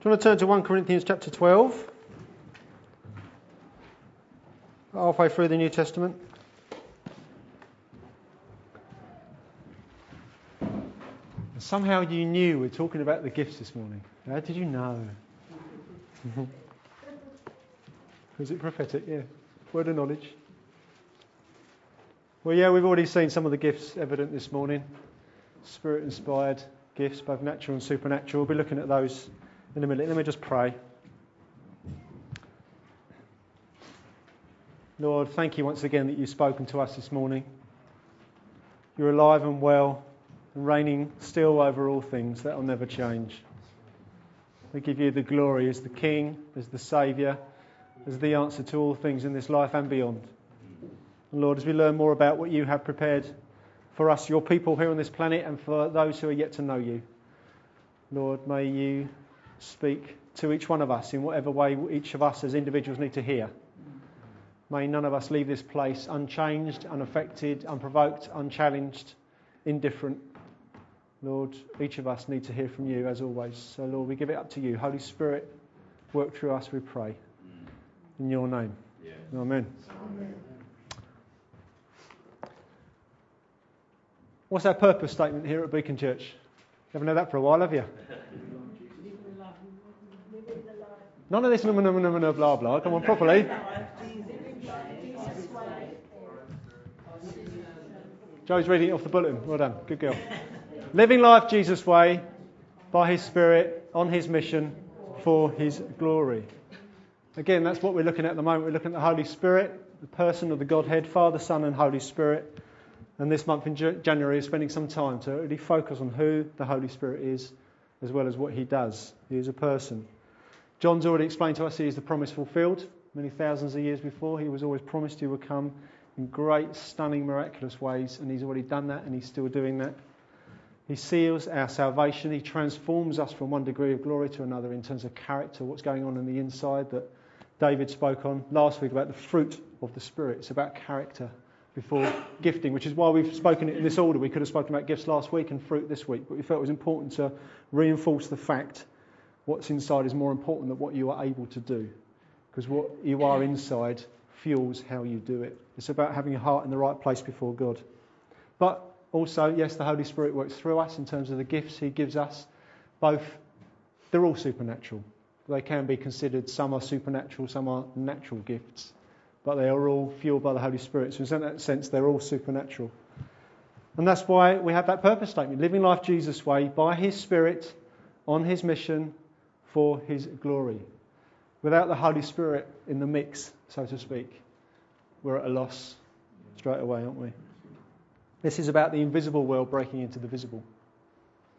Do you want to turn to 1 Corinthians chapter 12? Halfway through the New Testament. Somehow you knew we're talking about the gifts this morning. How did you know? Was it prophetic? Yeah. Word of knowledge. Well, yeah, we've already seen some of the gifts evident this morning. Spirit inspired gifts, both natural and supernatural. We'll be looking at those in a minute. Let me just pray. Lord, thank you once again that you've spoken to us this morning. You're alive and well and reigning still over all things. That will never change. We give you the glory as the King, as the Saviour, as the answer to all things in this life and beyond. And Lord, as we learn more about what you have prepared for us, your people here on this planet, and for those who are yet to know you, Lord, may you speak to each one of us in whatever way each of us as individuals need to hear. May none of us leave this place unchanged, unaffected, unprovoked, unchallenged, indifferent. Lord, each of us need to hear from you as always. So, Lord, we give it up to you. Holy Spirit, work through us, we pray. In your name. Yeah. Amen. Amen. What's our purpose statement here at Beacon Church? You haven't had that for a while, have you? None of this blah blah blah. Come on, properly. Joe's reading it off the bulletin. Well done. Good girl. Living life Jesus' way, by His Spirit, on His mission, for His glory. Again, that's what we're looking at at the moment. We're looking at the Holy Spirit, the person of the Godhead, Father, Son, and Holy Spirit. And this month in January is spending some time to really focus on who the Holy Spirit is, as well as what He does. He is a person. John's already explained to us he is the promise fulfilled. Many thousands of years before, he was always promised he would come in great, stunning, miraculous ways, and he's already done that, and he's still doing that. He seals our salvation. He transforms us from one degree of glory to another in terms of character, what's going on in the inside that David spoke on last week about the fruit of the Spirit. It's about character before gifting, which is why we've spoken in this order. We could have spoken about gifts last week and fruit this week, but we felt it was important to reinforce the fact what's inside is more important than what you are able to do. Because what you are inside fuels how you do it. It's about having your heart in the right place before God. But also, yes, the Holy Spirit works through us in terms of the gifts He gives us. Both, they're all supernatural. They can be considered, some are supernatural, some are natural gifts. But they are all fueled by the Holy Spirit. So, in that sense, they're all supernatural. And that's why we have that purpose statement living life Jesus' way by His Spirit on His mission for his glory. Without the Holy Spirit in the mix, so to speak, we're at a loss straight away, aren't we? This is about the invisible world breaking into the visible.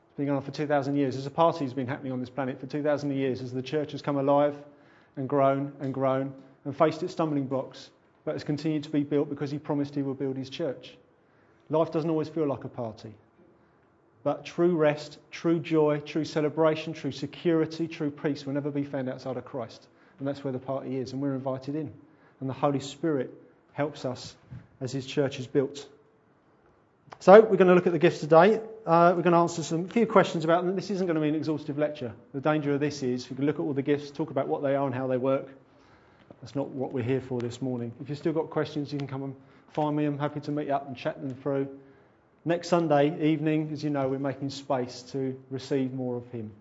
It's been going on for 2,000 years. There's a party that's been happening on this planet for 2,000 years as the church has come alive and grown and grown and faced its stumbling blocks, but has continued to be built because he promised he would build his church. Life doesn't always feel like a party. But true rest, true joy, true celebration, true security, true peace will never be found outside of Christ. And that's where the party is. And we're invited in. And the Holy Spirit helps us as His church is built. So we're going to look at the gifts today. Uh, we're going to answer some few questions about them. This isn't going to be an exhaustive lecture. The danger of this is we can look at all the gifts, talk about what they are and how they work. That's not what we're here for this morning. If you've still got questions, you can come and find me. I'm happy to meet you up and chat them through. Next Sunday evening, as you know, we're making space to receive more of Him,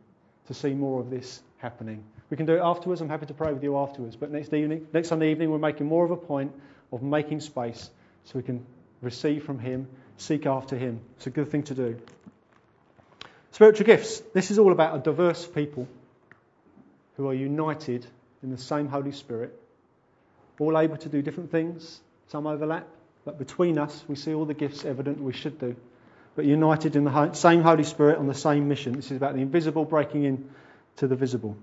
to see more of this happening. We can do it afterwards. I'm happy to pray with you afterwards. But next evening, next Sunday evening, we're making more of a point of making space so we can receive from Him, seek after Him. It's a good thing to do. Spiritual gifts. This is all about a diverse people who are united in the same Holy Spirit, all able to do different things. Some overlap, but between us, we see all the gifts evident we should do. But united in the same Holy Spirit on the same mission. This is about the invisible breaking in to the visible.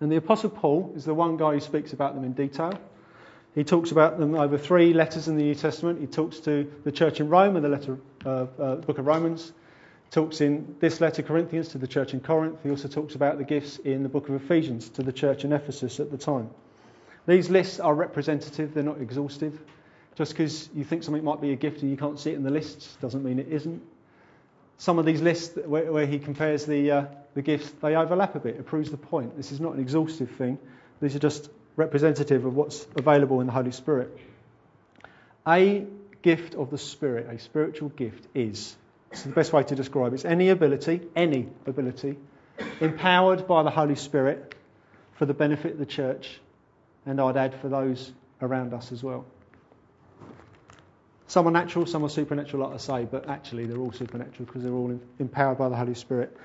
And the Apostle Paul is the one guy who speaks about them in detail. He talks about them over three letters in the New Testament. He talks to the church in Rome in the letter, uh, uh, book of Romans. He talks in this letter, Corinthians, to the church in Corinth. He also talks about the gifts in the book of Ephesians to the church in Ephesus at the time. These lists are representative, they're not exhaustive. Just because you think something might be a gift and you can't see it in the lists doesn't mean it isn't. Some of these lists where, where he compares the, uh, the gifts, they overlap a bit. It proves the point. This is not an exhaustive thing. These are just representative of what's available in the Holy Spirit. A gift of the Spirit, a spiritual gift, is is the best way to describe it. It's any ability, any ability, empowered by the Holy Spirit for the benefit of the church, and I'd add for those around us as well. Some are natural, some are supernatural, like I say, but actually they're all supernatural because they're all empowered by the Holy Spirit.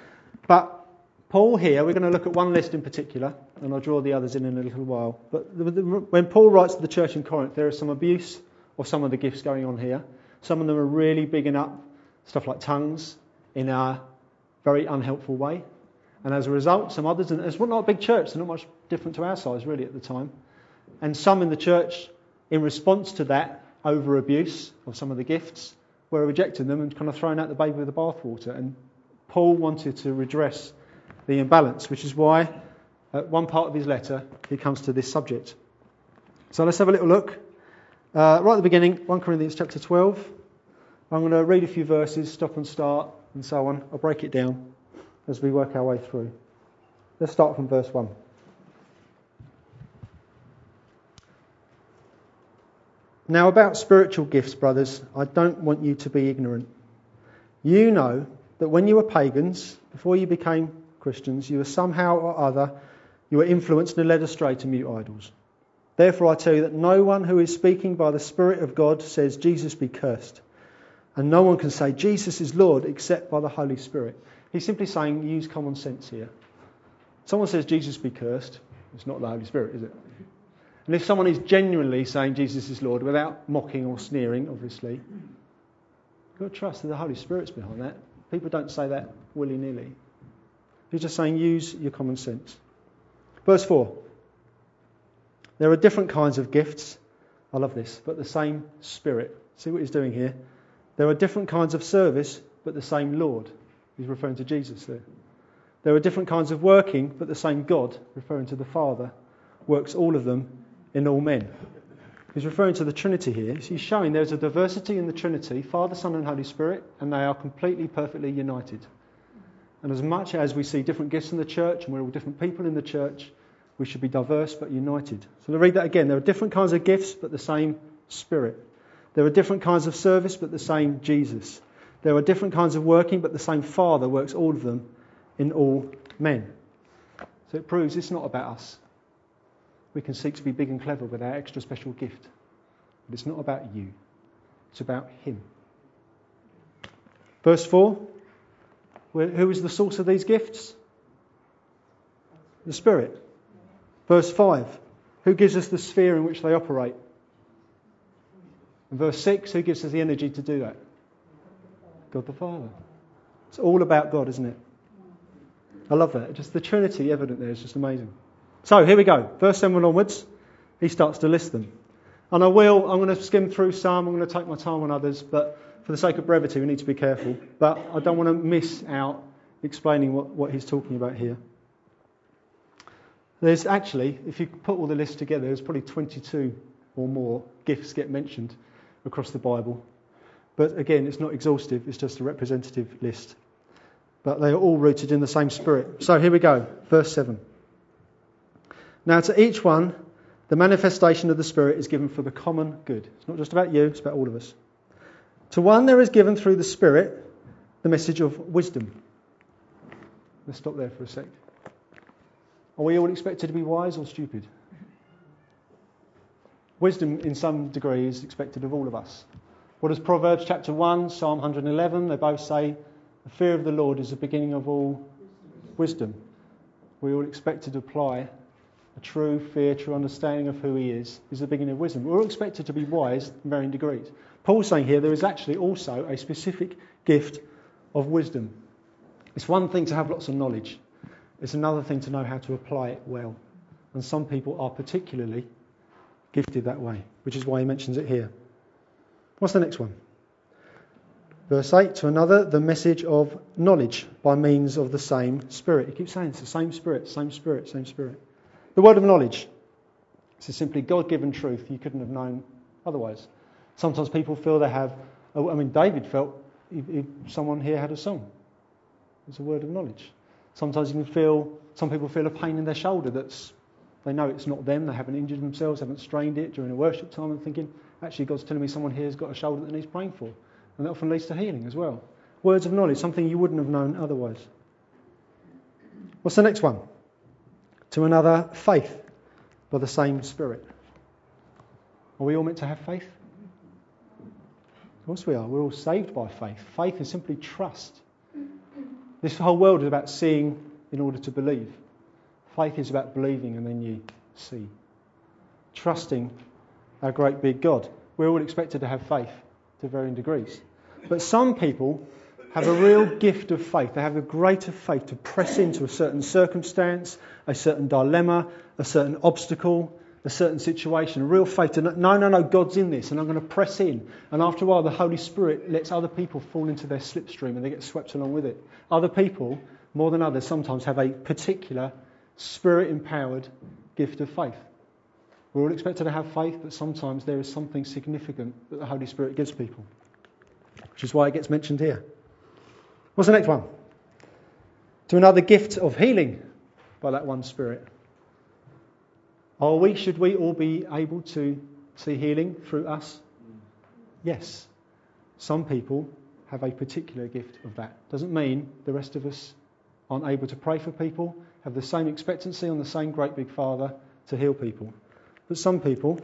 But Paul here, we're going to look at one list in particular, and I'll draw the others in in a little while. But when Paul writes to the church in Corinth, there is some abuse of some of the gifts going on here. Some of them are really bigging up stuff like tongues in a very unhelpful way. And as a result, some others, and it's not a big church, they're not much different to our size really at the time. And some in the church, in response to that over abuse of some of the gifts, were rejecting them and kind of throwing out the baby with the bathwater. And Paul wanted to redress the imbalance, which is why at one part of his letter he comes to this subject. So let's have a little look. Uh, right at the beginning, 1 Corinthians chapter 12. I'm going to read a few verses, stop and start, and so on. I'll break it down as we work our way through. Let's start from verse 1. Now, about spiritual gifts, brothers, I don't want you to be ignorant. You know that when you were pagans, before you became Christians, you were somehow or other, you were influenced and led astray to mute idols. Therefore, I tell you that no one who is speaking by the Spirit of God says, Jesus be cursed. And no one can say Jesus is Lord except by the Holy Spirit. He's simply saying use common sense here. Someone says Jesus be cursed. It's not the Holy Spirit, is it? And if someone is genuinely saying Jesus is Lord without mocking or sneering, obviously, you've got to trust that the Holy Spirit's behind that. People don't say that willy nilly. He's just saying use your common sense. Verse 4 There are different kinds of gifts. I love this, but the same Spirit. See what he's doing here? There are different kinds of service, but the same Lord. He's referring to Jesus there. There are different kinds of working, but the same God, referring to the Father, works all of them in all men. He's referring to the Trinity here. He's showing there's a diversity in the Trinity, Father, Son, and Holy Spirit, and they are completely, perfectly united. And as much as we see different gifts in the church, and we're all different people in the church, we should be diverse but united. So to read that again. There are different kinds of gifts, but the same Spirit. There are different kinds of service, but the same Jesus. There are different kinds of working, but the same Father works all of them in all men. So it proves it's not about us. We can seek to be big and clever with our extra special gift. But it's not about you, it's about Him. Verse 4 Who is the source of these gifts? The Spirit. Verse 5 Who gives us the sphere in which they operate? And verse 6, who gives us the energy to do that? God the Father. It's all about God, isn't it? I love that. Just the Trinity evident there is just amazing. So here we go. Verse 7 onwards, he starts to list them. And I will, I'm going to skim through some, I'm going to take my time on others, but for the sake of brevity, we need to be careful. But I don't want to miss out explaining what, what he's talking about here. There's actually, if you put all the lists together, there's probably 22 or more gifts get mentioned across the Bible. But again, it's not exhaustive, it's just a representative list. But they are all rooted in the same spirit. So here we go, verse 7. Now, to each one, the manifestation of the Spirit is given for the common good. It's not just about you, it's about all of us. To one, there is given through the Spirit the message of wisdom. Let's stop there for a sec. Are we all expected to be wise or stupid? Wisdom, in some degree, is expected of all of us. What does Proverbs chapter 1, Psalm 111, they both say, the fear of the Lord is the beginning of all wisdom. We all expected to apply a true fear, true understanding of who He is, is the beginning of wisdom. We're all expected to be wise in varying degrees. Paul's saying here there is actually also a specific gift of wisdom. It's one thing to have lots of knowledge, it's another thing to know how to apply it well. And some people are particularly gifted that way, which is why he mentions it here. What's the next one? Verse 8 to another, the message of knowledge by means of the same Spirit. He keeps saying it's the same Spirit, same Spirit, same Spirit. The word of knowledge. This is simply God given truth you couldn't have known otherwise. Sometimes people feel they have, oh, I mean, David felt he, he, someone here had a song. It's a word of knowledge. Sometimes you can feel, some people feel a pain in their shoulder that's, they know it's not them, they haven't injured themselves, haven't strained it during a worship time and thinking, actually God's telling me someone here has got a shoulder that needs praying for. And that often leads to healing as well. Words of knowledge, something you wouldn't have known otherwise. What's the next one? To another, faith by the same Spirit. Are we all meant to have faith? Of course we are. We're all saved by faith. Faith is simply trust. This whole world is about seeing in order to believe. Faith is about believing and then you see. Trusting our great big God. We're all expected to have faith to varying degrees. But some people have a real gift of faith. They have a greater faith to press into a certain circumstance, a certain dilemma, a certain obstacle, a certain situation. A real faith to no, no, no, God's in this, and I'm going to press in. And after a while, the Holy Spirit lets other people fall into their slipstream and they get swept along with it. Other people, more than others, sometimes have a particular spirit empowered gift of faith. We're all expected to have faith, but sometimes there is something significant that the Holy Spirit gives people, which is why it gets mentioned here. What's the next one? To another gift of healing by that one Spirit. Are we, should we all be able to see healing through us? Yes. Some people have a particular gift of that. Doesn't mean the rest of us aren't able to pray for people, have the same expectancy on the same great big Father to heal people. But some people,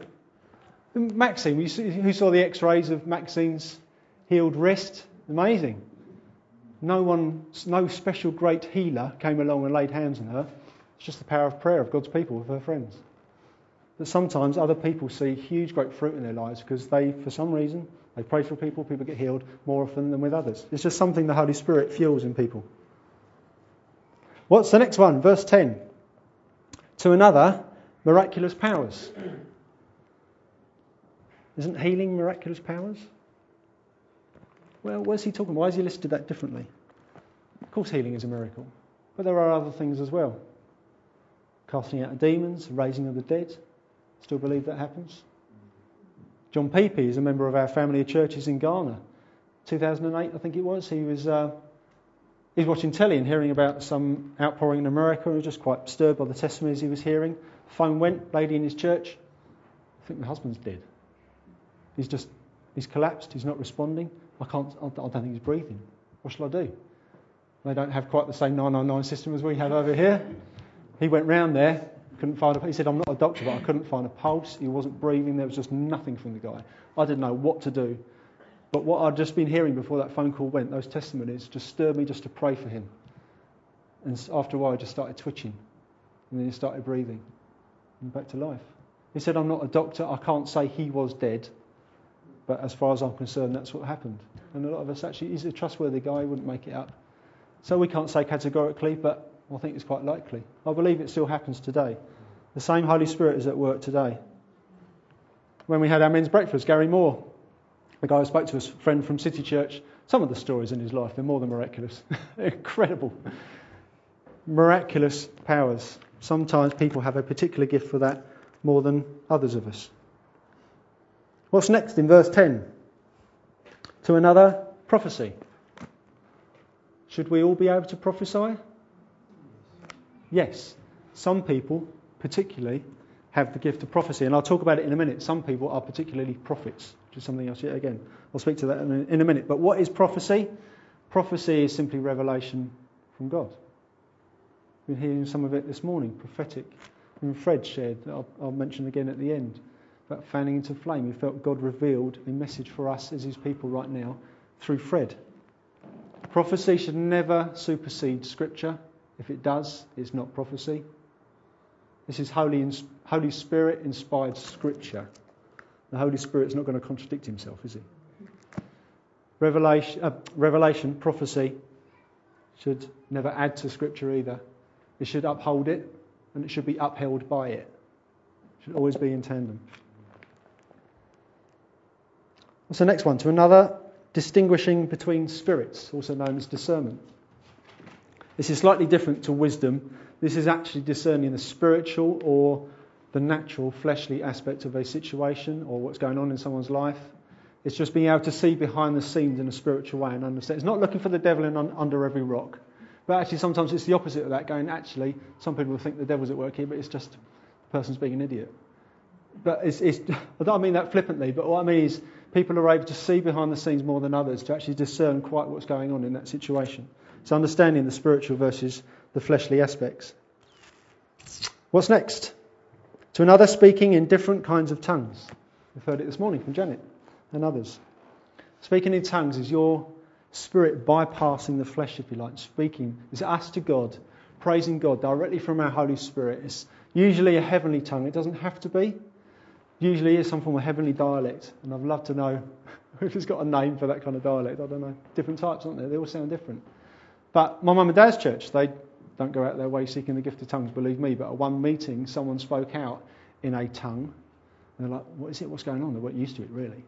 Maxine, who saw the x rays of Maxine's healed wrist? Amazing. No one, no special great healer came along and laid hands on her. It's just the power of prayer of God's people with her friends. But sometimes other people see huge, great fruit in their lives because they, for some reason, they pray for people, people get healed more often than with others. It's just something the Holy Spirit fuels in people. What's the next one? Verse 10. To another, miraculous powers. Isn't healing miraculous powers? Well, where's he talking? About why has he listed that differently? Of course, healing is a miracle, but there are other things as well. Casting out of demons, raising of the dead. Still believe that happens? John Pepe is a member of our family of churches in Ghana. 2008, I think it was. He was uh, he was watching telly and hearing about some outpouring in America and was just quite disturbed by the testimonies he was hearing. Phone went, lady in his church. I think my husband's dead. He's just he's collapsed. He's not responding. I can't. I don't think he's breathing. What shall I do? They don't have quite the same 999 system as we have over here. He went round there, couldn't find a. He said, "I'm not a doctor, but I couldn't find a pulse. He wasn't breathing. There was just nothing from the guy. I didn't know what to do. But what I'd just been hearing before that phone call went, those testimonies, just stirred me just to pray for him. And after a while, I just started twitching, and then he started breathing, and back to life. He said, "I'm not a doctor. I can't say he was dead." But as far as I'm concerned, that's what happened. And a lot of us actually, he's a trustworthy guy, he wouldn't make it up. So we can't say categorically, but I think it's quite likely. I believe it still happens today. The same Holy Spirit is at work today. When we had our men's breakfast, Gary Moore, the guy who spoke to us, a friend from City Church, some of the stories in his life, they're more than miraculous. incredible. Miraculous powers. Sometimes people have a particular gift for that more than others of us. What's next in verse 10? To another prophecy. Should we all be able to prophesy? Yes. Some people, particularly, have the gift of prophecy, and I'll talk about it in a minute. Some people are particularly prophets, which is something else yet again. I'll speak to that in a minute. But what is prophecy? Prophecy is simply revelation from God. We've been hearing some of it this morning, prophetic. And Fred shared, I'll, I'll mention again at the end about fanning into flame. We felt God revealed a message for us as His people right now through Fred. Prophecy should never supersede Scripture. If it does, it's not prophecy. This is Holy, Holy Spirit inspired Scripture. The Holy Spirit's not going to contradict himself, is he? Revelation, uh, revelation, prophecy, should never add to Scripture either. It should uphold it, and it should be upheld by it. It should always be in tandem. What's the next one? To another distinguishing between spirits, also known as discernment. This is slightly different to wisdom. This is actually discerning the spiritual or the natural, fleshly aspect of a situation or what's going on in someone's life. It's just being able to see behind the scenes in a spiritual way and understand. It's not looking for the devil in, under every rock, But actually, sometimes it's the opposite of that, going, actually, some people think the devil's at work here, but it's just the person's being an idiot. But it's, it's, I don't mean that flippantly, but what I mean is people are able to see behind the scenes more than others to actually discern quite what's going on in that situation. It's understanding the spiritual versus the fleshly aspects. What's next? To another speaking in different kinds of tongues. We've heard it this morning from Janet and others. Speaking in tongues is your spirit bypassing the flesh, if you like, speaking. It's us to God, praising God directly from our Holy Spirit. It's usually a heavenly tongue. It doesn't have to be. Usually it's some form of heavenly dialect. And I'd love to know if it's got a name for that kind of dialect. I don't know. Different types, aren't there? They all sound different. But my mum and dad's church, they don't go out their way seeking the gift of tongues, believe me. But at one meeting, someone spoke out in a tongue. And they're like, what is it? What's going on? They weren't used to it, really.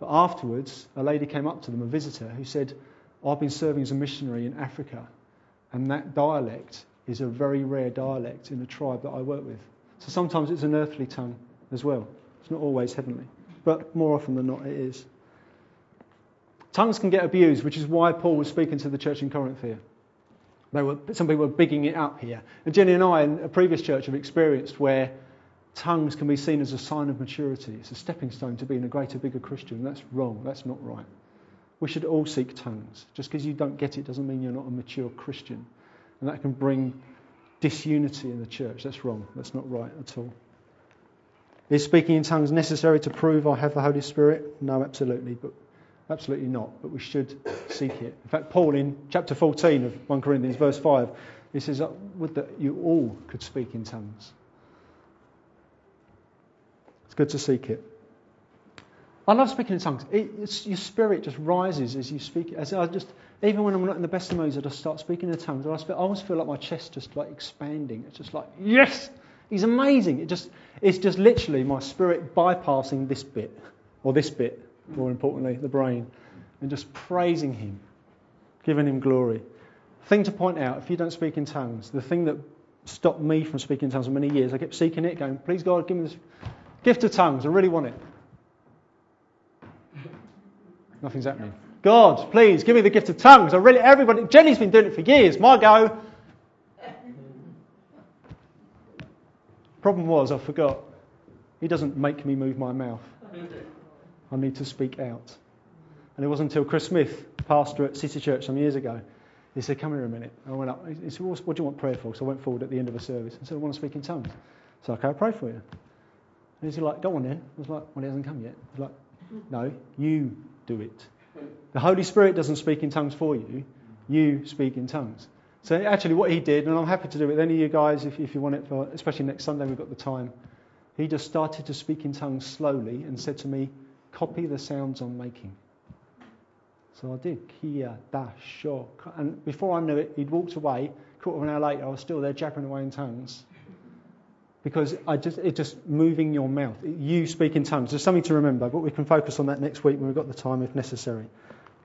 But afterwards, a lady came up to them, a visitor, who said, I've been serving as a missionary in Africa, and that dialect is a very rare dialect in the tribe that I work with. So sometimes it's an earthly tongue as well. It's not always heavenly, but more often than not, it is. Tongues can get abused, which is why Paul was speaking to the church in Corinth here. They were, some people were bigging it up here. And Jenny and I, in a previous church, have experienced where tongues can be seen as a sign of maturity. It's a stepping stone to being a greater, bigger Christian. That's wrong. That's not right. We should all seek tongues. Just because you don't get it doesn't mean you're not a mature Christian. And that can bring disunity in the church. That's wrong. That's not right at all. Is speaking in tongues necessary to prove I have the Holy Spirit? No, absolutely. But absolutely not. But we should seek it. In fact, Paul in chapter 14 of 1 Corinthians, verse 5, he says, I Would that you all could speak in tongues. It's good to seek it. I love speaking in tongues. It, your spirit just rises as you speak. As I just, even when I'm not in the best of moods, I just start speaking in tongues. I, I almost feel like my chest just like expanding. It's just like yes, he's amazing. It just, it's just literally my spirit bypassing this bit or this bit. More importantly, the brain, and just praising him, giving him glory. Thing to point out: if you don't speak in tongues, the thing that stopped me from speaking in tongues for many years, I kept seeking it, going, "Please God, give me this Gift of tongues, I really want it. Nothing's happening. God, please give me the gift of tongues. I really, everybody, Jenny's been doing it for years. My go. Problem was, I forgot. He doesn't make me move my mouth. I need to speak out. And it wasn't until Chris Smith, pastor at City Church some years ago, he said, Come here a minute. I went up. He said, What do you want prayer for? So I went forward at the end of the service and said, I want to speak in tongues. So, okay, I'll pray for you. And he's like, go on then. I was like, well, he hasn't come yet. He's like, no, you do it. The Holy Spirit doesn't speak in tongues for you. You speak in tongues. So actually what he did, and I'm happy to do it with any of you guys if, if you want it for, especially next Sunday we've got the time. He just started to speak in tongues slowly and said to me, copy the sounds I'm making. So I did. Kia, da, sho. And before I knew it, he'd walked away. Quarter of an hour later, I was still there jabbering away in tongues because I just, it's just moving your mouth. You speak in tongues. There's something to remember, but we can focus on that next week when we've got the time if necessary.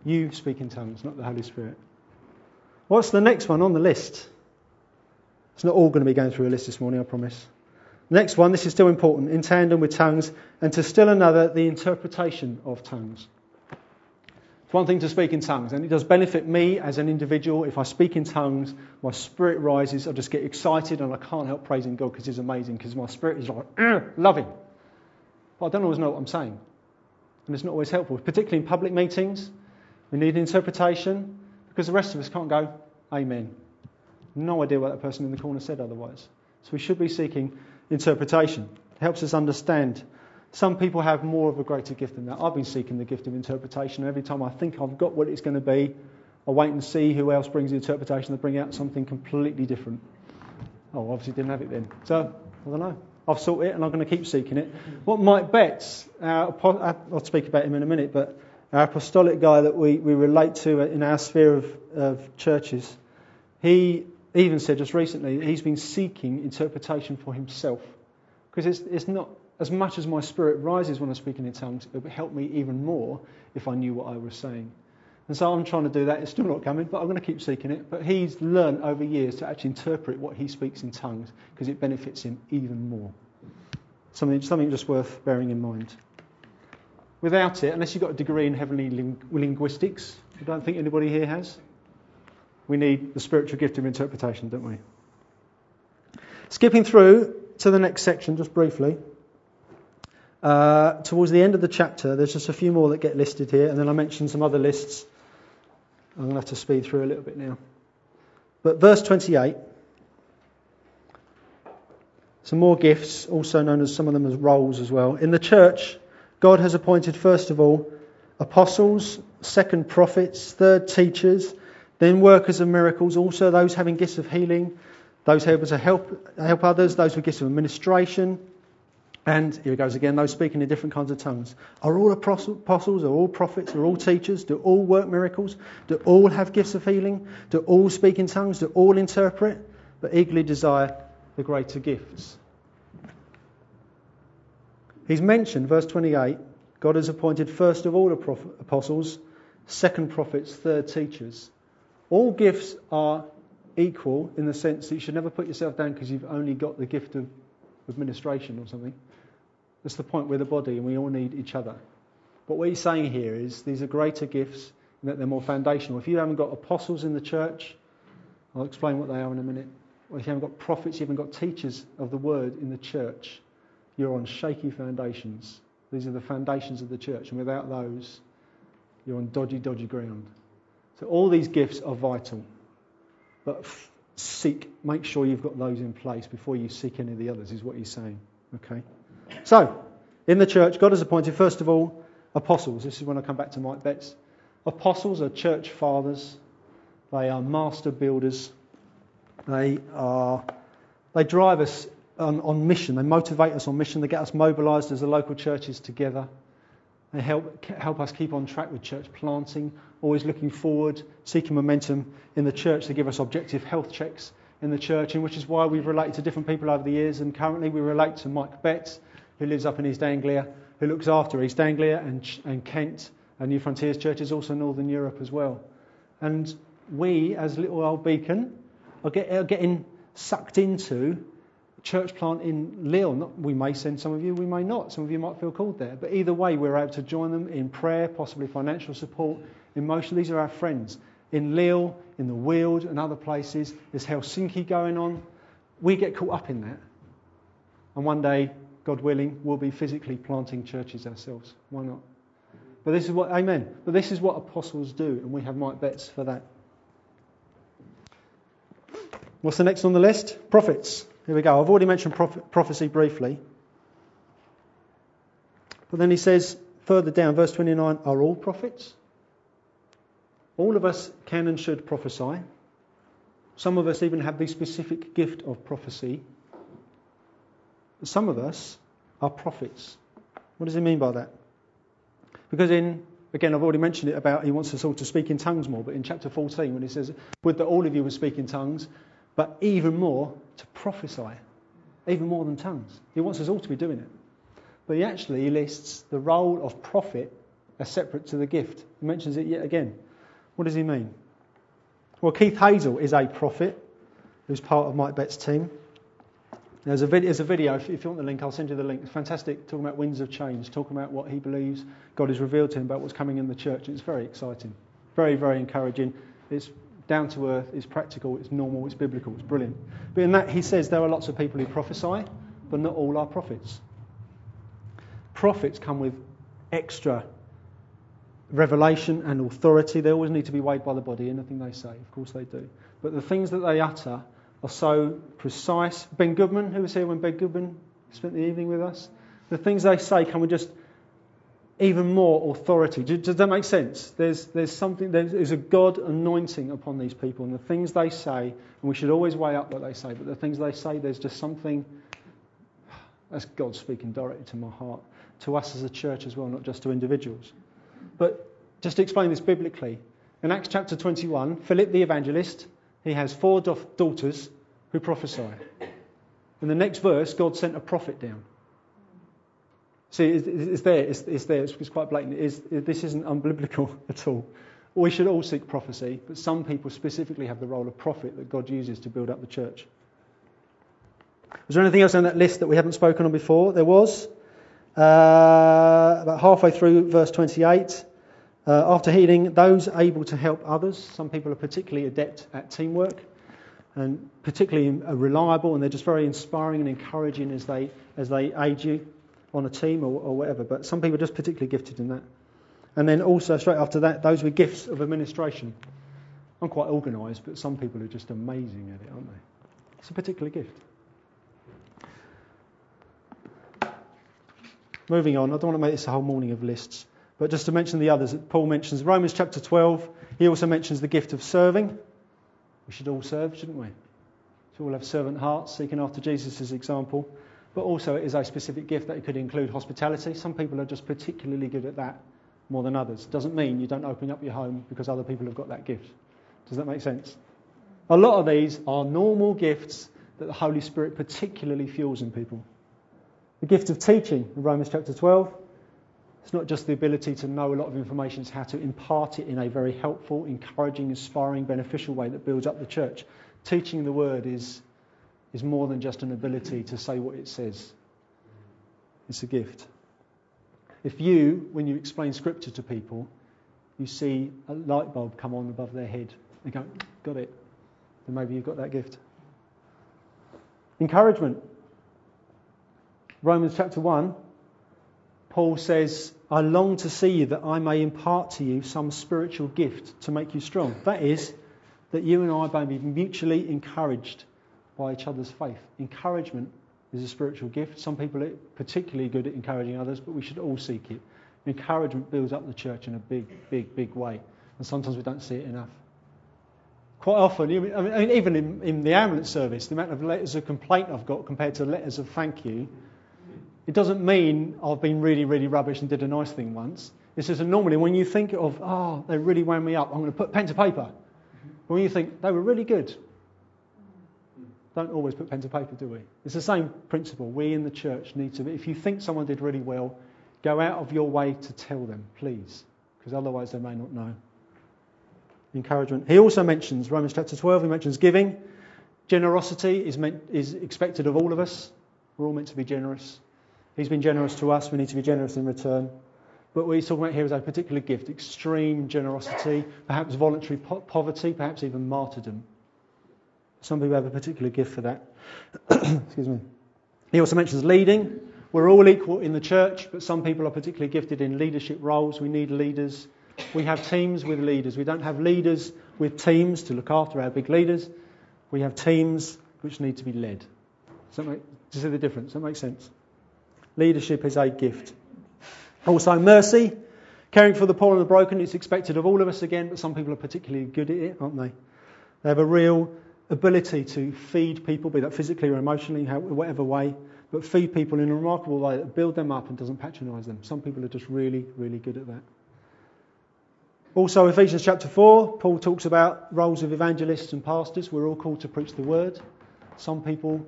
You speak in tongues, not the Holy Spirit. What's the next one on the list? It's not all going to be going through a list this morning, I promise. next one, this is still important, in tandem with tongues, and to still another, the interpretation of tongues. It's one thing to speak in tongues, and it does benefit me as an individual. If I speak in tongues, my spirit rises. I just get excited, and I can't help praising God because He's amazing. Because my spirit is like, loving. But I don't always know what I'm saying, and it's not always helpful, particularly in public meetings. We need interpretation because the rest of us can't go, Amen. No idea what that person in the corner said otherwise. So we should be seeking interpretation. It helps us understand some people have more of a greater gift than that. I've been seeking the gift of interpretation. Every time I think I've got what it's going to be, I wait and see who else brings the interpretation. They bring out something completely different. Oh, obviously didn't have it then. So, I don't know. I've sought it and I'm going to keep seeking it. What Mike Betts, uh, I'll speak about him in a minute, but our apostolic guy that we, we relate to in our sphere of, of churches, he even said just recently he's been seeking interpretation for himself. Because it's, it's not as much as my spirit rises when I'm speaking in tongues, it would help me even more if I knew what I was saying. And so I'm trying to do that. It's still not coming, but I'm going to keep seeking it. But he's learned over years to actually interpret what he speaks in tongues because it benefits him even more. Something, something just worth bearing in mind. Without it, unless you've got a degree in heavenly ling- linguistics, I don't think anybody here has. we need the spiritual gift of interpretation, don't we? Skipping through to the next section, just briefly. Uh, towards the end of the chapter, there's just a few more that get listed here, and then I mentioned some other lists. I'm going to have to speed through a little bit now. But verse 28, some more gifts, also known as some of them as roles as well. In the church, God has appointed, first of all, apostles, second, prophets, third, teachers, then workers of miracles, also those having gifts of healing, those able to help, help others, those with gifts of administration, and here it goes again, those speaking in different kinds of tongues. Are all apostles, are all prophets, are all teachers? Do all work miracles? Do all have gifts of healing? Do all speak in tongues? Do all interpret? But eagerly desire the greater gifts. He's mentioned, verse 28, God has appointed first of all the apostles, second prophets, third teachers. All gifts are equal in the sense that you should never put yourself down because you've only got the gift of administration or something. That's the point. We're the body and we all need each other. But what he's saying here is these are greater gifts and that they're more foundational. If you haven't got apostles in the church, I'll explain what they are in a minute. Or if you haven't got prophets, you haven't got teachers of the word in the church, you're on shaky foundations. These are the foundations of the church, and without those, you're on dodgy, dodgy ground. So all these gifts are vital. But seek, make sure you've got those in place before you seek any of the others, is what he's saying. Okay? So, in the church, God has appointed, first of all, apostles. This is when I come back to Mike Betts. Apostles are church fathers, they are master builders, they, are, they drive us on, on mission, they motivate us on mission, they get us mobilised as the local churches together. They help, help us keep on track with church planting, always looking forward, seeking momentum in the church. They give us objective health checks in the church, and which is why we've related to different people over the years. And currently we relate to Mike Betts, who lives up in East Anglia, who looks after East Anglia and, and Kent, and Newfrontiers churches, also Northern Europe as well. And we, as Little Old Beacon, are, get, are getting sucked into church plant in Lille. Not, we may send some of you, we may not. Some of you might feel called there. But either way, we're able to join them in prayer, possibly financial support, emotion. These are our friends. In Lille, in the Weald, and other places, there's Helsinki going on. We get caught up in that. And one day, God willing, we'll be physically planting churches ourselves. Why not? But this is what, amen. But this is what apostles do, and we have Mike Betts for that. What's the next on the list? Prophets. Here we go. I've already mentioned prophecy briefly. But then he says further down, verse 29, are all prophets? All of us can and should prophesy. Some of us even have the specific gift of prophecy. Some of us are prophets. What does he mean by that? Because in, again, I've already mentioned it about he wants us all to speak in tongues more, but in chapter 14, when he says, Would that all of you would speak in tongues, but even more to prophesy, even more than tongues. He wants us all to be doing it. But he actually lists the role of prophet as separate to the gift. He mentions it yet again. What does he mean? Well, Keith Hazel is a prophet who's part of Mike Bett's team. There's a, video, there's a video, if, if you want the link, I'll send you the link. It's fantastic, talking about winds of change, talking about what he believes God has revealed to him about what's coming in the church. It's very exciting, very, very encouraging. It's down to earth, it's practical, it's normal, it's biblical, it's brilliant. But in that, he says there are lots of people who prophesy, but not all are prophets. Prophets come with extra revelation and authority. They always need to be weighed by the body, anything they say. Of course they do. But the things that they utter are so precise. Ben Goodman, who was here when Ben Goodman spent the evening with us, the things they say come with just even more authority. Does that make sense? There's, there's something, there's a God anointing upon these people, and the things they say, and we should always weigh up what they say, but the things they say, there's just something, that's God speaking directly to my heart, to us as a church as well, not just to individuals. But just to explain this biblically, in Acts chapter 21, Philip the evangelist, he has four daughters who prophesy. In the next verse, God sent a prophet down. See, it's, there, it's, it's there, it's, quite blatant. This isn't unbiblical at all. We should all seek prophecy, but some people specifically have the role of prophet that God uses to build up the church. Was there anything else on that list that we haven't spoken on before? There was. Uh, about halfway through verse 28, Uh, after healing, those able to help others. Some people are particularly adept at teamwork and particularly reliable, and they're just very inspiring and encouraging as they as they aid you on a team or, or whatever. But some people are just particularly gifted in that. And then also straight after that, those with gifts of administration. I'm quite organised, but some people are just amazing at it, aren't they? It's a particular gift. Moving on, I don't want to make this a whole morning of lists, but just to mention the others that Paul mentions. Romans chapter 12, he also mentions the gift of serving. We should all serve, shouldn't we? We should all have servant hearts, seeking after Jesus' example. But also, it is a specific gift that could include hospitality. Some people are just particularly good at that more than others. Doesn't mean you don't open up your home because other people have got that gift. Does that make sense? A lot of these are normal gifts that the Holy Spirit particularly fuels in people. The gift of teaching in Romans chapter 12. It's not just the ability to know a lot of information, it's how to impart it in a very helpful, encouraging, inspiring, beneficial way that builds up the church. Teaching the word is, is more than just an ability to say what it says, it's a gift. If you, when you explain scripture to people, you see a light bulb come on above their head, they go, Got it. Then maybe you've got that gift. Encouragement. Romans chapter 1, Paul says, I long to see you that I may impart to you some spiritual gift to make you strong. That is, that you and I may be mutually encouraged by each other's faith. Encouragement is a spiritual gift. Some people are particularly good at encouraging others, but we should all seek it. Encouragement builds up the church in a big, big, big way. And sometimes we don't see it enough. Quite often, I mean, even in, in the ambulance service, the amount of letters of complaint I've got compared to letters of thank you, it doesn't mean I've been really, really rubbish and did a nice thing once. It's just normally when you think of, oh, they really wound me up, I'm going to put pen to paper. But when you think, they were really good, don't always put pen to paper, do we? It's the same principle. We in the church need to, if you think someone did really well, go out of your way to tell them, please, because otherwise they may not know encouragement. He also mentions, Romans chapter 12, he mentions giving. Generosity is, meant, is expected of all of us. We're all meant to be generous. He's been generous to us, we need to be generous in return. But what he's talking about here is a particular gift extreme generosity, perhaps voluntary po- poverty, perhaps even martyrdom. Some people have a particular gift for that. Excuse me. He also mentions leading. We're all equal in the church, but some people are particularly gifted in leadership roles. We need leaders. We have teams with leaders. We don't have leaders with teams to look after our big leaders. We have teams which need to be led. Does that make, do you see the difference? Does that make sense? Leadership is a gift. Also, mercy. Caring for the poor and the broken is expected of all of us again, but some people are particularly good at it, aren't they? They have a real ability to feed people, be that physically or emotionally, whatever way, but feed people in a remarkable way that build them up and doesn't patronise them. Some people are just really, really good at that. Also, Ephesians chapter 4, Paul talks about roles of evangelists and pastors. We're all called to preach the word. Some people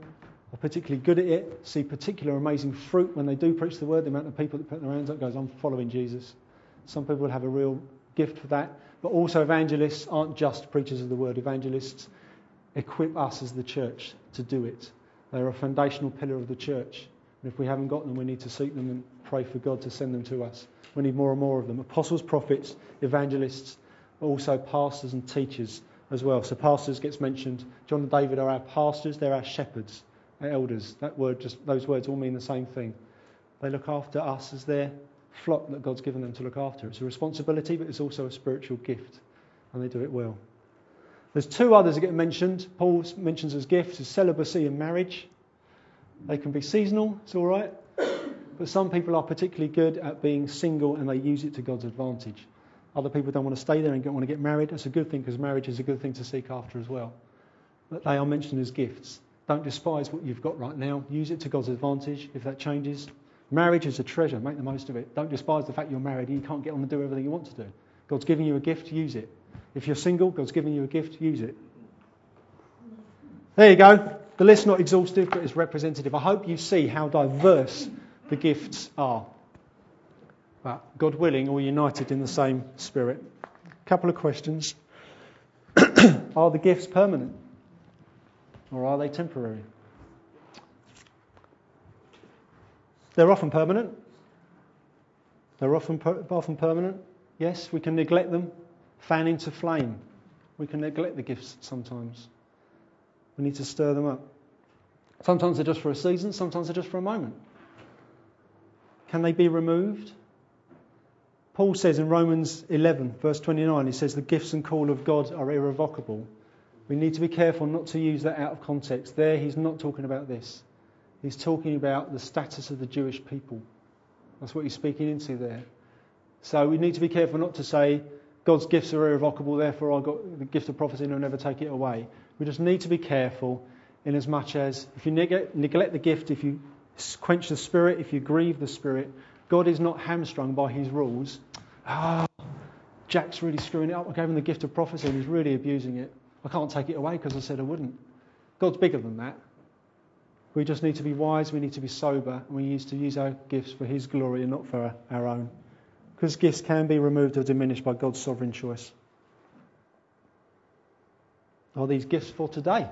are particularly good at it, see particular amazing fruit when they do preach the word. The amount of people that put their hands up goes, I'm following Jesus. Some people have a real gift for that. But also, evangelists aren't just preachers of the word. Evangelists equip us as the church to do it. They're a foundational pillar of the church. And if we haven't got them, we need to seek them and pray for God to send them to us. We need more and more of them. Apostles, prophets, evangelists, also pastors and teachers as well. So pastors gets mentioned. John and David are our pastors, they're our shepherds, our elders. That word just those words all mean the same thing. They look after us as their flock that God's given them to look after. It's a responsibility, but it's also a spiritual gift. And they do it well. There's two others that get mentioned. Paul mentions as gifts is celibacy and marriage. They can be seasonal, it's all right. But some people are particularly good at being single and they use it to God's advantage. Other people don't want to stay there and don't want to get married. That's a good thing because marriage is a good thing to seek after as well. But they are mentioned as gifts. Don't despise what you've got right now. Use it to God's advantage if that changes. Marriage is a treasure. Make the most of it. Don't despise the fact you're married and you can't get on and do everything you want to do. God's giving you a gift, use it. If you're single, God's giving you a gift, use it. There you go. The list's not exhaustive, but it's representative. I hope you see how diverse the gifts are. But God willing, we're united in the same spirit. A couple of questions. are the gifts permanent? Or are they temporary? They're often permanent. They're often, per- often permanent. Yes, we can neglect them, fan into flame. We can neglect the gifts sometimes. We need to stir them up. Sometimes they're just for a season, sometimes they're just for a moment. Can they be removed? Paul says in Romans 11, verse 29, he says, The gifts and call of God are irrevocable. We need to be careful not to use that out of context. There, he's not talking about this. He's talking about the status of the Jewish people. That's what he's speaking into there. So we need to be careful not to say, God's gifts are irrevocable, therefore I've got the gift of prophecy and I'll never take it away. We just need to be careful in as much as if you neglect the gift, if you quench the Spirit, if you grieve the Spirit, God is not hamstrung by his rules. Ah, Jack's really screwing it up. I gave him the gift of prophecy and he's really abusing it. I can't take it away because I said I wouldn't. God's bigger than that. We just need to be wise, we need to be sober, and we need to use our gifts for his glory and not for our own. Because gifts can be removed or diminished by God's sovereign choice. Are these gifts for today?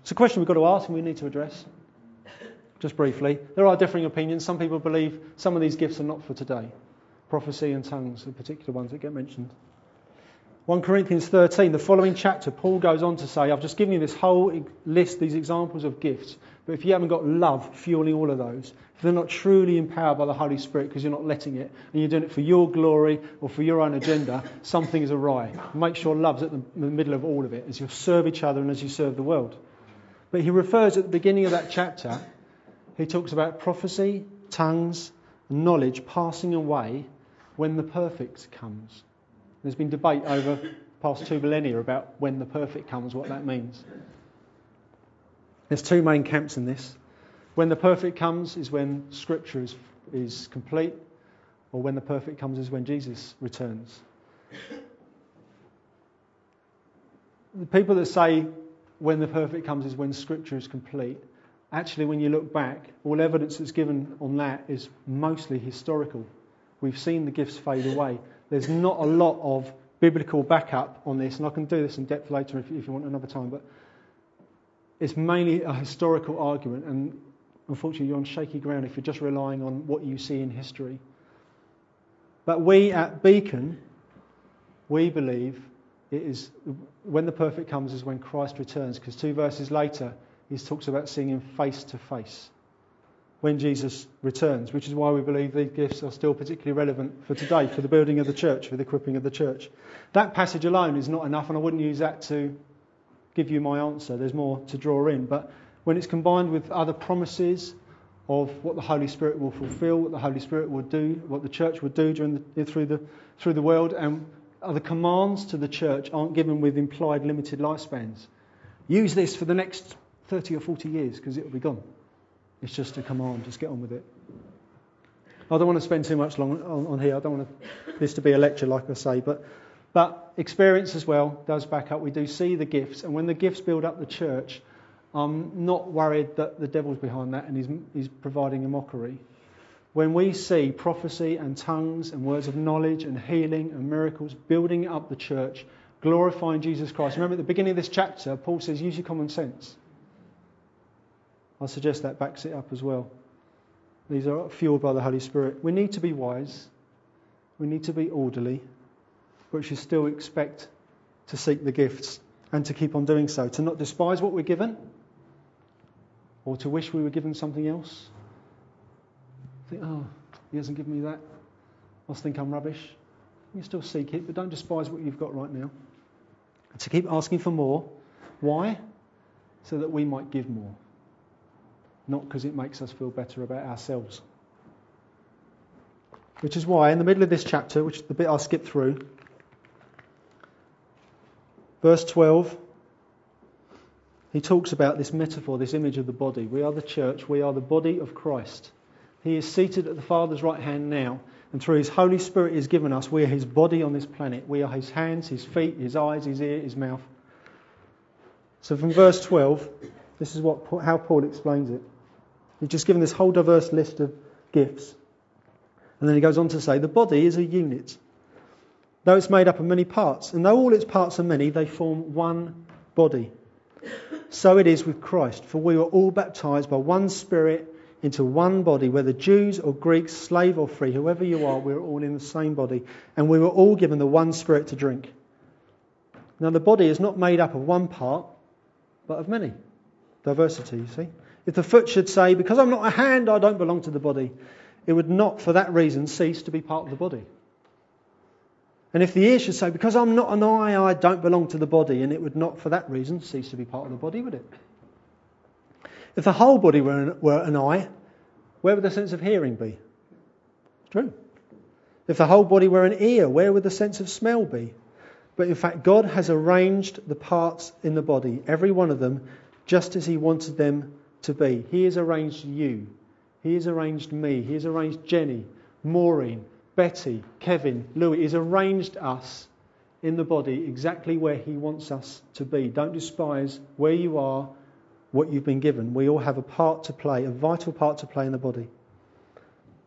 It's a question we've got to ask and we need to address. Just briefly, there are differing opinions. Some people believe some of these gifts are not for today. Prophecy and tongues are particular ones that get mentioned. 1 Corinthians 13, the following chapter, Paul goes on to say, I've just given you this whole list, these examples of gifts, but if you haven't got love fueling all of those, if they're not truly empowered by the Holy Spirit because you're not letting it, and you're doing it for your glory or for your own agenda, something is awry. Make sure love's at the middle of all of it as you serve each other and as you serve the world. But he refers at the beginning of that chapter, he talks about prophecy, tongues, knowledge passing away when the perfect comes. There's been debate over past two millennia about when the perfect comes, what that means. There's two main camps in this. When the perfect comes is when Scripture is, is complete, or when the perfect comes is when Jesus returns. The people that say when the perfect comes is when Scripture is complete, actually, when you look back, all evidence that's given on that is mostly historical. We've seen the gifts fade away. There's not a lot of biblical backup on this, and I can do this in depth later if, if you want another time, but it's mainly a historical argument, and unfortunately, you're on shaky ground if you're just relying on what you see in history. But we at Beacon, we believe it is when the perfect comes is when Christ returns, because two verses later, he talks about seeing him face to face when Jesus returns, which is why we believe these gifts are still particularly relevant for today, for the building of the church, for the equipping of the church. That passage alone is not enough, and I wouldn't use that to give you my answer. There's more to draw in. But when it's combined with other promises of what the Holy Spirit will fulfill, what the Holy Spirit will do, what the church will do during the, through, the, through the world, and other commands to the church aren't given with implied limited lifespans. Use this for the next 30 or 40 years because it will be gone. It's just a command. Just get on with it. I don't want to spend too much long on, here. I don't want this to be a lecture, like I say, but but experience as well does back up. We do see the gifts, and when the gifts build up the church, I'm not worried that the devil's behind that and he's, he's providing a mockery. When we see prophecy and tongues and words of knowledge and healing and miracles building up the church, glorifying Jesus Christ. Remember at the beginning of this chapter, Paul says, use your common sense. I suggest that backs it up as well. These are fueled by the Holy Spirit. We need to be wise. We need to be orderly. But should still expect to seek the gifts and to keep on doing so. To not despise what we're given or to wish we were given something else. Think, oh, he hasn't given me that. I must think I'm rubbish. You still seek it, but don't despise what you've got right now. And to keep asking for more. Why? So that we might give more not because it makes us feel better about ourselves. Which is why, in the middle of this chapter, which is the bit I'll skip through, verse 12, he talks about this metaphor, this image of the body. We are the church, we are the body of Christ. He is seated at the Father's right hand now, and through His Holy Spirit is given us. We are His body on this planet. We are His hands, His feet, His eyes, His ear, His mouth. So from verse 12, this is what, how Paul explains it. He's just given this whole diverse list of gifts. And then he goes on to say the body is a unit, though it's made up of many parts. And though all its parts are many, they form one body. So it is with Christ, for we were all baptized by one Spirit into one body, whether Jews or Greeks, slave or free, whoever you are, we're all in the same body. And we were all given the one Spirit to drink. Now, the body is not made up of one part, but of many. Diversity, you see. If the foot should say, Because I'm not a hand, I don't belong to the body, it would not, for that reason, cease to be part of the body. And if the ear should say, Because I'm not an eye, I don't belong to the body, and it would not, for that reason, cease to be part of the body, would it? If the whole body were an, were an eye, where would the sense of hearing be? It's true. If the whole body were an ear, where would the sense of smell be? But in fact, God has arranged the parts in the body, every one of them, just as He wanted them to be. He has arranged you. He has arranged me. He has arranged Jenny, Maureen, Betty, Kevin, Louis. He's arranged us in the body exactly where He wants us to be. Don't despise where you are, what you've been given. We all have a part to play, a vital part to play in the body.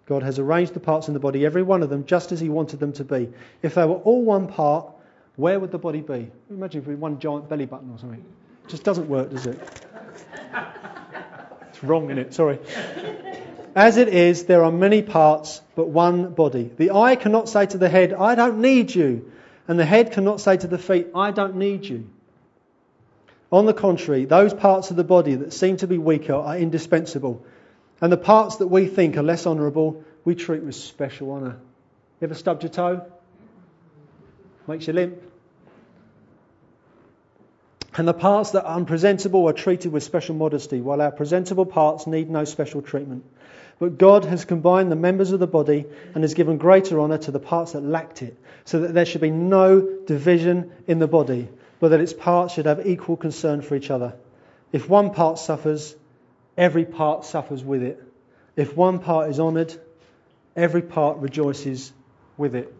God has arranged the parts in the body, every one of them, just as He wanted them to be. If they were all one part, where would the body be? Imagine if we had one giant belly button or something. It just doesn't work, does it? It's wrong, in it? Sorry. As it is, there are many parts, but one body. The eye cannot say to the head, I don't need you. And the head cannot say to the feet, I don't need you. On the contrary, those parts of the body that seem to be weaker are indispensable. And the parts that we think are less honourable, we treat with special honour. You ever stubbed your toe? Makes you limp. And the parts that are unpresentable are treated with special modesty, while our presentable parts need no special treatment. But God has combined the members of the body and has given greater honour to the parts that lacked it, so that there should be no division in the body, but that its parts should have equal concern for each other. If one part suffers, every part suffers with it. If one part is honoured, every part rejoices with it.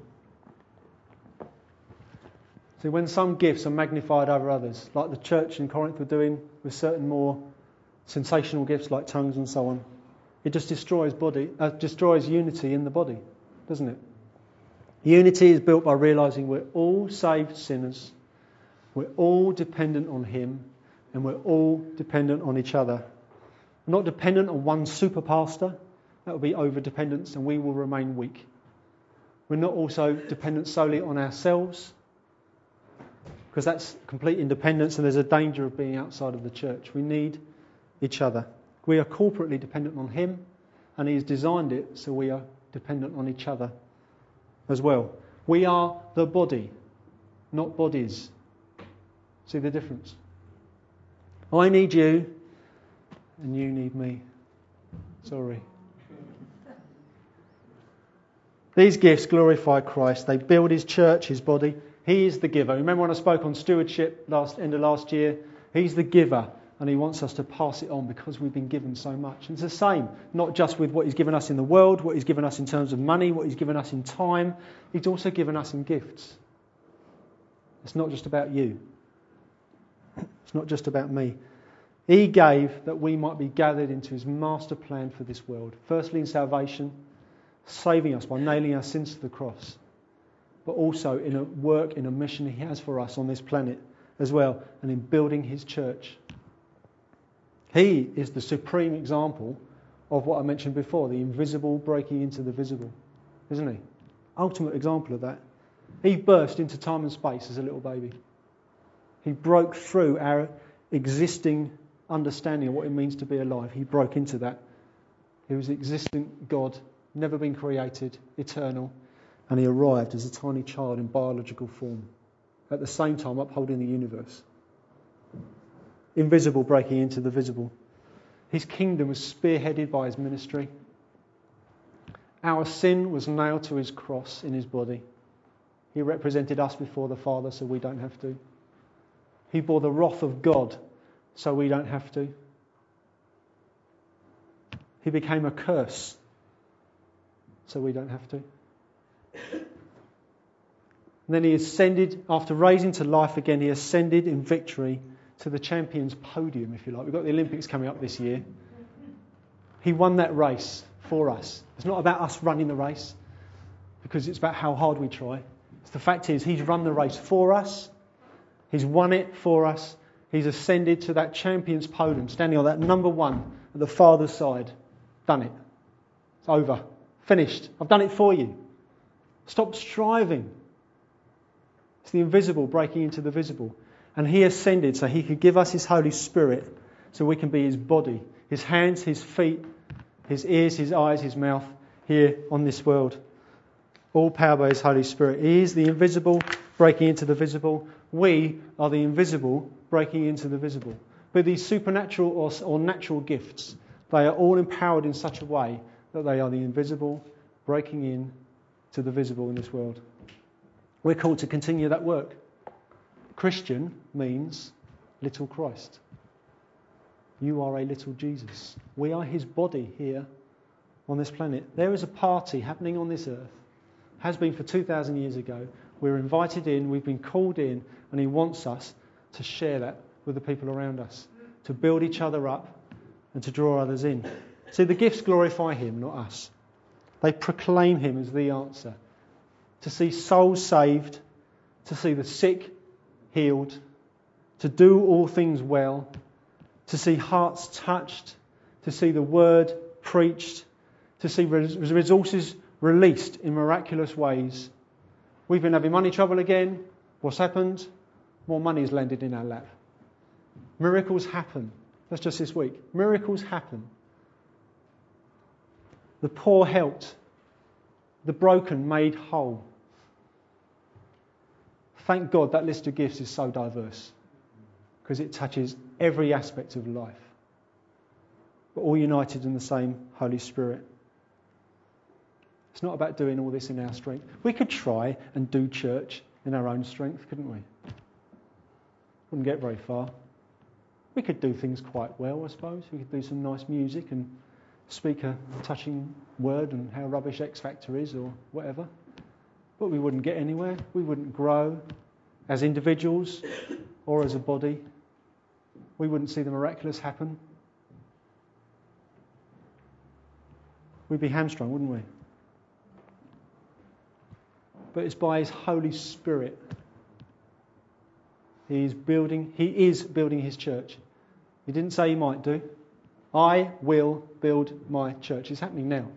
See, when some gifts are magnified over others, like the church in Corinth were doing with certain more sensational gifts like tongues and so on, it just destroys body, uh, destroys unity in the body, doesn't it? Unity is built by realizing we're all saved sinners, we're all dependent on Him, and we're all dependent on each other. We're not dependent on one super pastor, that would be over dependence, and we will remain weak. We're not also dependent solely on ourselves because that's complete independence and there's a danger of being outside of the church. We need each other. We are corporately dependent on Him and He has designed it so we are dependent on each other as well. We are the body, not bodies. See the difference? I need you and you need me. Sorry. These gifts glorify Christ. They build his church, his body. He is the giver. Remember when I spoke on stewardship last end of last year? He's the giver, and he wants us to pass it on because we've been given so much. And it's the same, not just with what he's given us in the world, what he's given us in terms of money, what he's given us in time. He's also given us in gifts. It's not just about you. It's not just about me. He gave that we might be gathered into his master plan for this world. Firstly, in salvation, saving us by nailing our sins to the cross but also in a work, in a mission He has for us on this planet as well, and in building His church. He is the supreme example of what I mentioned before the invisible breaking into the visible, isn't He? Ultimate example of that. He burst into time and space as a little baby. He broke through our existing understanding of what it means to be alive. He broke into that. He was existing God, never been created, eternal, and he arrived as a tiny child in biological form, at the same time upholding the universe. Invisible breaking into the visible. His kingdom was spearheaded by his ministry. Our sin was nailed to his cross in his body. He represented us before the Father so we don't have to. He bore the wrath of God so we don't have to. He became a curse so we don't have to. And then he ascended, after raising to life again, he ascended in victory to the champion's podium, if you like. We've got the Olympics coming up this year. He won that race for us. It's not about us running the race, because it's about how hard we try. It's the fact is, he's run the race for us, he's won it for us, he's ascended to that champion's podium, standing on that number one at the Father's side. Done it. It's over. Finished. I've done it for you. Stop striving. It's the invisible breaking into the visible. And He ascended so He could give us His Holy Spirit so we can be His body, His hands, His feet, His ears, His eyes, His mouth here on this world. All power by His Holy Spirit. He is the invisible breaking into the visible. We are the invisible breaking into the visible. But these supernatural or, or natural gifts, they are all empowered in such a way that they are the invisible breaking in to the visible in this world. We're called to continue that work. Christian means little Christ. You are a little Jesus. We are his body here on this planet. There is a party happening on this earth, has been for 2,000 years ago. We're invited in, we've been called in, and he wants us to share that with the people around us, to build each other up and to draw others in. See, the gifts glorify him, not us. They proclaim him as the answer. To see souls saved, to see the sick healed, to do all things well, to see hearts touched, to see the word preached, to see resources released in miraculous ways. We've been having money trouble again. What's happened? More money has landed in our lap. Miracles happen. That's just this week. Miracles happen. The poor helped. The broken made whole. Thank God that list of gifts is so diverse because it touches every aspect of life. But all united in the same Holy Spirit. It's not about doing all this in our strength. We could try and do church in our own strength, couldn't we? Wouldn't get very far. We could do things quite well, I suppose. We could do some nice music and speak a touching word and how rubbish X Factor is or whatever. But we wouldn't get anywhere. We wouldn't grow as individuals or as a body. We wouldn't see the miraculous happen. We'd be hamstrung, wouldn't we? But it's by His Holy Spirit He's building, he is building his church. He didn't say he might do. I will build my church. It's happening now.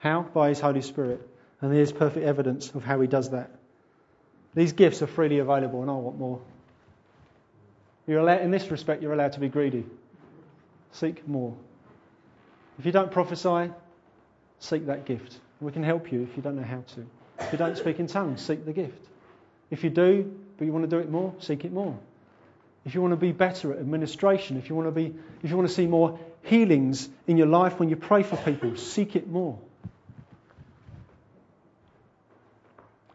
How? By his Holy Spirit. And there's perfect evidence of how he does that. These gifts are freely available, and I want more. You're allowed, in this respect, you're allowed to be greedy. Seek more. If you don't prophesy, seek that gift. We can help you if you don't know how to. If you don't speak in tongues, seek the gift. If you do, but you want to do it more, seek it more. If you want to be better at administration, if you want to be if you want to see more healings in your life when you pray for people, seek it more.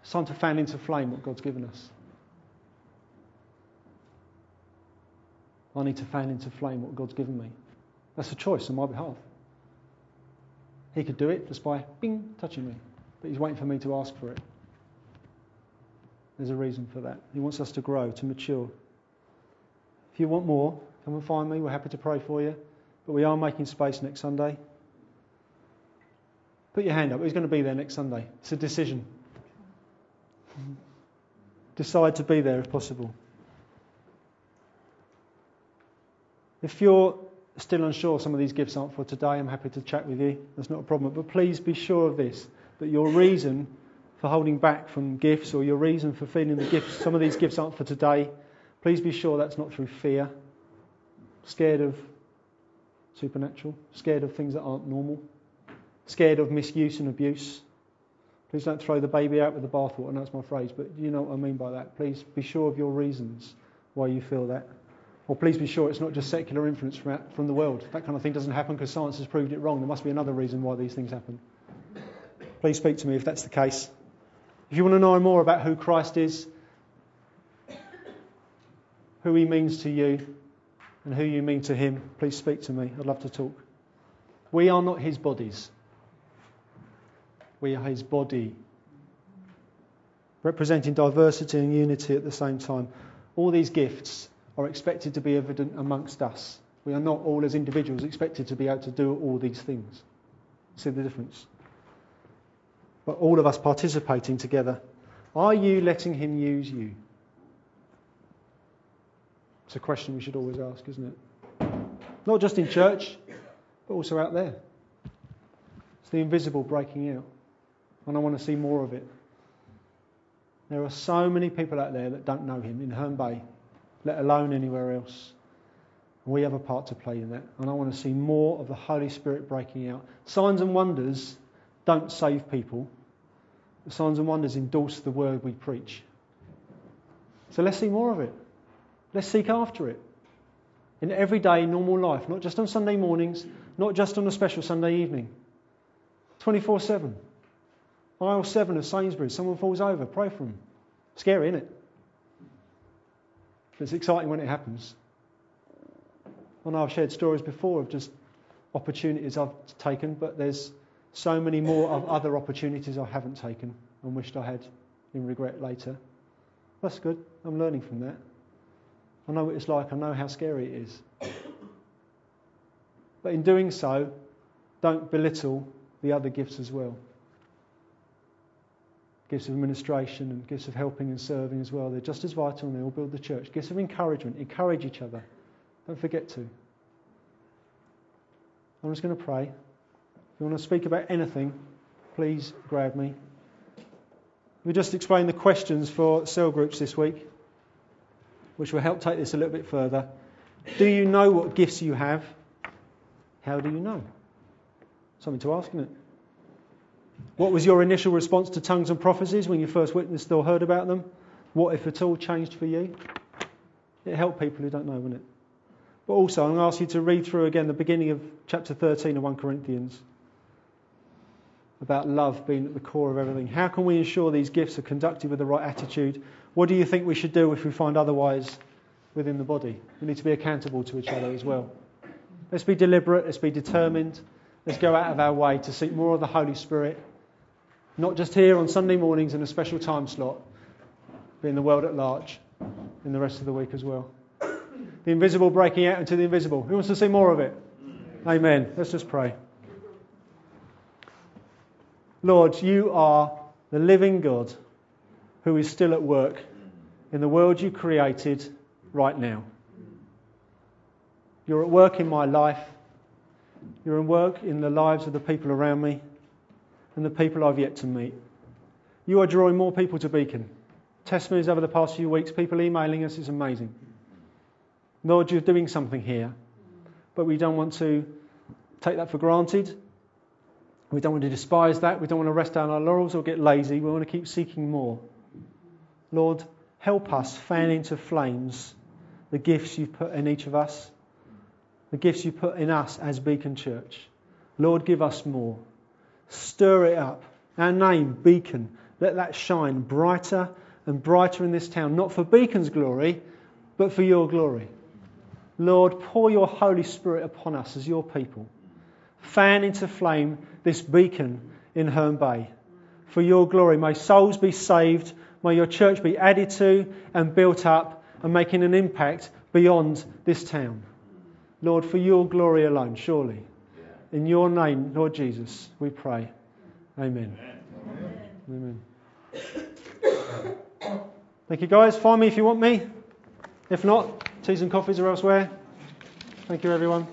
It's time to fan into flame what God's given us. I need to fan into flame what God's given me. That's a choice on my behalf. He could do it just by bing touching me, but he's waiting for me to ask for it. There's a reason for that. He wants us to grow, to mature. If you want more, come and find me. We're happy to pray for you. But we are making space next Sunday. Put your hand up. Who's going to be there next Sunday? It's a decision. Decide to be there if possible. If you're still unsure some of these gifts aren't for today, I'm happy to chat with you. That's not a problem. But please be sure of this that your reason for holding back from gifts or your reason for feeling the gifts, some of these gifts aren't for today, please be sure that's not through fear, scared of supernatural, scared of things that aren't normal, scared of misuse and abuse. Please don't throw the baby out with the bathwater. That's my phrase, but you know what I mean by that. Please be sure of your reasons why you feel that. Or please be sure it's not just secular influence from, from the world. That kind of thing doesn't happen because science has proved it wrong. There must be another reason why these things happen. Please speak to me if that's the case. If you want to know more about who Christ is, who he means to you, and who you mean to him, please speak to me. I'd love to talk. We are not his bodies, we are his body, representing diversity and unity at the same time. All these gifts are expected to be evident amongst us. We are not all, as individuals, expected to be able to do all these things. See the difference? but all of us participating together. Are you letting Him use you? It's a question we should always ask, isn't it? Not just in church, but also out there. It's the invisible breaking out. And I want to see more of it. There are so many people out there that don't know him in Herne Bay, let alone anywhere else. We have a part to play in that. And I want to see more of the Holy Spirit breaking out. Signs and wonders don't save people. The signs and wonders endorse the word we preach. So let's see more of it. Let's seek after it. In everyday normal life, not just on Sunday mornings, not just on a special Sunday evening. 24 7. Aisle 7 of Sainsbury's, someone falls over, pray for them. Scary, isn't it? But it's exciting when it happens. I know I've shared stories before of just opportunities I've taken, but there's so many more of other opportunities I haven't taken and wished I had in regret later. That's good. I'm learning from that. I know what it's like. I know how scary it is. But in doing so, don't belittle the other gifts as well. Gifts of administration and gifts of helping and serving as well. They're just as vital and they all build the church. Gifts of encouragement. Encourage each other. Don't forget to. I'm just going to pray. If you want to speak about anything, please grab me. We just explained the questions for cell groups this week, which will help take this a little bit further. Do you know what gifts you have? How do you know? Something to ask, isn't it? What was your initial response to tongues and prophecies when you first witnessed or heard about them? What, if at all, changed for you? It helped people who don't know, wouldn't it? But also, I'm going to ask you to read through again the beginning of chapter 13 of 1 Corinthians about love being at the core of everything. How can we ensure these gifts are conducted with the right attitude? What do you think we should do if we find otherwise within the body? We need to be accountable to each other as well. Let's be deliberate, let's be determined, let's go out of our way to seek more of the Holy Spirit, not just here on Sunday mornings in a special time slot, but in the world at large, in the rest of the week as well the invisible breaking out into the invisible. Who wants to see more of it? Amen. Let's just pray. Lord, you are the living God who is still at work in the world you created right now. You're at work in my life. You're at work in the lives of the people around me and the people I've yet to meet. You are drawing more people to Beacon. Testimonies over the past few weeks, people emailing us, it's amazing. Lord, you're doing something here. But we don't want to take that for granted. We don't want to despise that. We don't want to rest on our laurels or get lazy. We want to keep seeking more. Lord, help us fan into flames the gifts you've put in each of us, the gifts you put in us as Beacon Church. Lord, give us more. Stir it up. Our name, Beacon, let that shine brighter and brighter in this town, not for Beacon's glory, but for your glory. Lord, pour your Holy Spirit upon us as your people. Fan into flame this beacon in Herne Bay. For your glory, may souls be saved, may your church be added to and built up and making an impact beyond this town. Lord, for your glory alone, surely. In your name, Lord Jesus, we pray. Amen. Amen. Amen. Thank you, guys. Find me if you want me. If not, teas and coffees are elsewhere. Thank you, everyone.